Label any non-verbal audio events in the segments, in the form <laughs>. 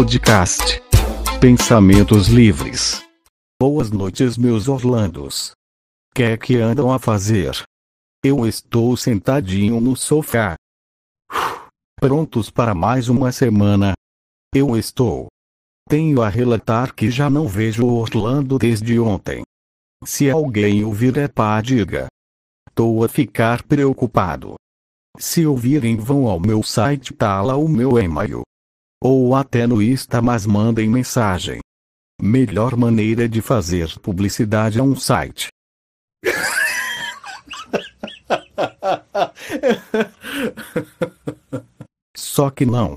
Podcast. Pensamentos livres. Boas noites, meus Orlandos. Que que andam a fazer? Eu estou sentadinho no sofá. Prontos para mais uma semana? Eu estou. Tenho a relatar que já não vejo Orlando desde ontem. Se alguém ouvir é pá, diga. Tô a ficar preocupado. Se ouvirem, vão ao meu site, tá lá o meu e-mail. Ou até no Insta, mas mandem mensagem. Melhor maneira de fazer publicidade a um site. <laughs> Só que não.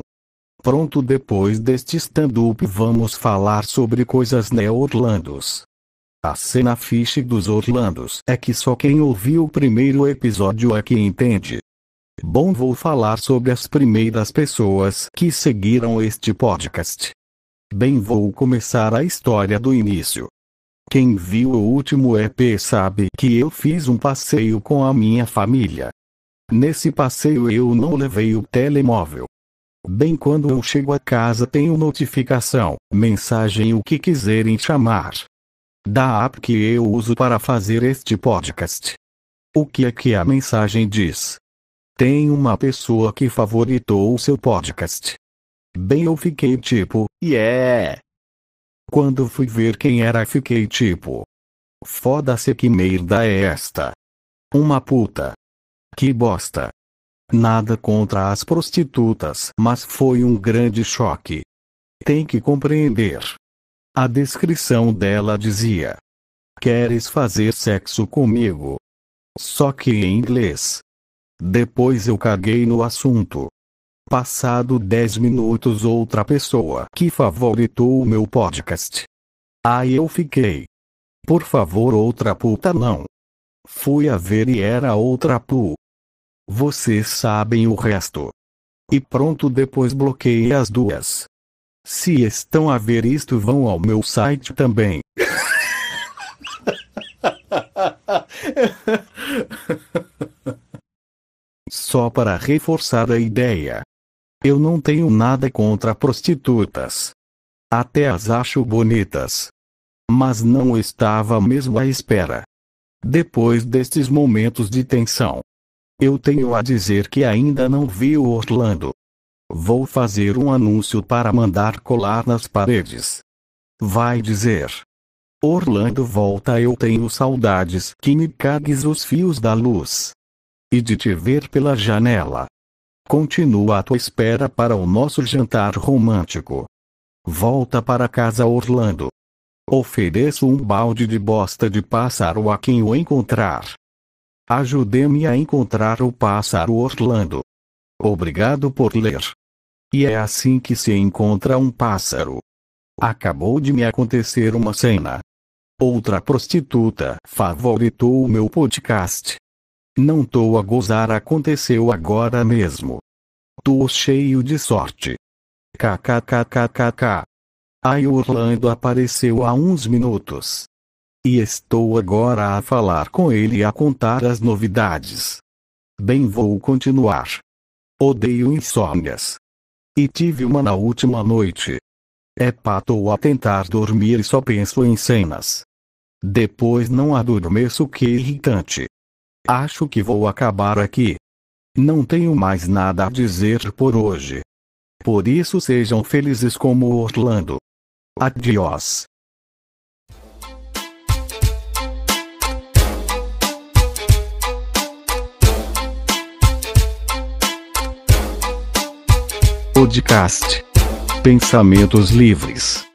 Pronto, depois deste stand-up vamos falar sobre coisas neo-orlandos. A cena fiche dos Orlandos é que só quem ouviu o primeiro episódio é que entende. Bom, vou falar sobre as primeiras pessoas que seguiram este podcast. Bem, vou começar a história do início. Quem viu o último EP sabe que eu fiz um passeio com a minha família. Nesse passeio eu não levei o telemóvel. Bem, quando eu chego a casa tenho notificação, mensagem o que quiserem chamar. Da app que eu uso para fazer este podcast. O que é que a mensagem diz? Tem uma pessoa que favoritou o seu podcast. Bem, eu fiquei tipo, yeah! Quando fui ver quem era, fiquei tipo, foda-se que merda é esta? Uma puta. Que bosta. Nada contra as prostitutas, mas foi um grande choque. Tem que compreender. A descrição dela dizia: Queres fazer sexo comigo? Só que em inglês. Depois eu caguei no assunto. Passado 10 minutos, outra pessoa que favoritou o meu podcast. Aí eu fiquei. Por favor, outra puta não. Fui a ver e era outra pu. Vocês sabem o resto. E pronto, depois bloqueei as duas. Se estão a ver isto, vão ao meu site também. <laughs> Só para reforçar a ideia. Eu não tenho nada contra prostitutas. Até as acho bonitas. Mas não estava mesmo à espera. Depois destes momentos de tensão, eu tenho a dizer que ainda não vi o Orlando. Vou fazer um anúncio para mandar colar nas paredes. Vai dizer: Orlando volta, eu tenho saudades que me cagues os fios da luz e de te ver pela janela. Continua à tua espera para o nosso jantar romântico. Volta para casa, Orlando. Ofereço um balde de bosta de pássaro a quem o encontrar. Ajude-me a encontrar o pássaro Orlando. Obrigado por ler. E é assim que se encontra um pássaro. Acabou de me acontecer uma cena. Outra prostituta favoritou o meu podcast. Não tô a gozar, aconteceu agora mesmo. Tô cheio de sorte. KKKKKK. Aí Orlando apareceu há uns minutos. E estou agora a falar com ele e a contar as novidades. Bem, vou continuar. Odeio insônias. E tive uma na última noite. É pato a tentar dormir e só penso em cenas. Depois não adormeço que irritante. Acho que vou acabar aqui. Não tenho mais nada a dizer por hoje. Por isso sejam felizes como Orlando. Adiós. Podcast. Pensamentos livres.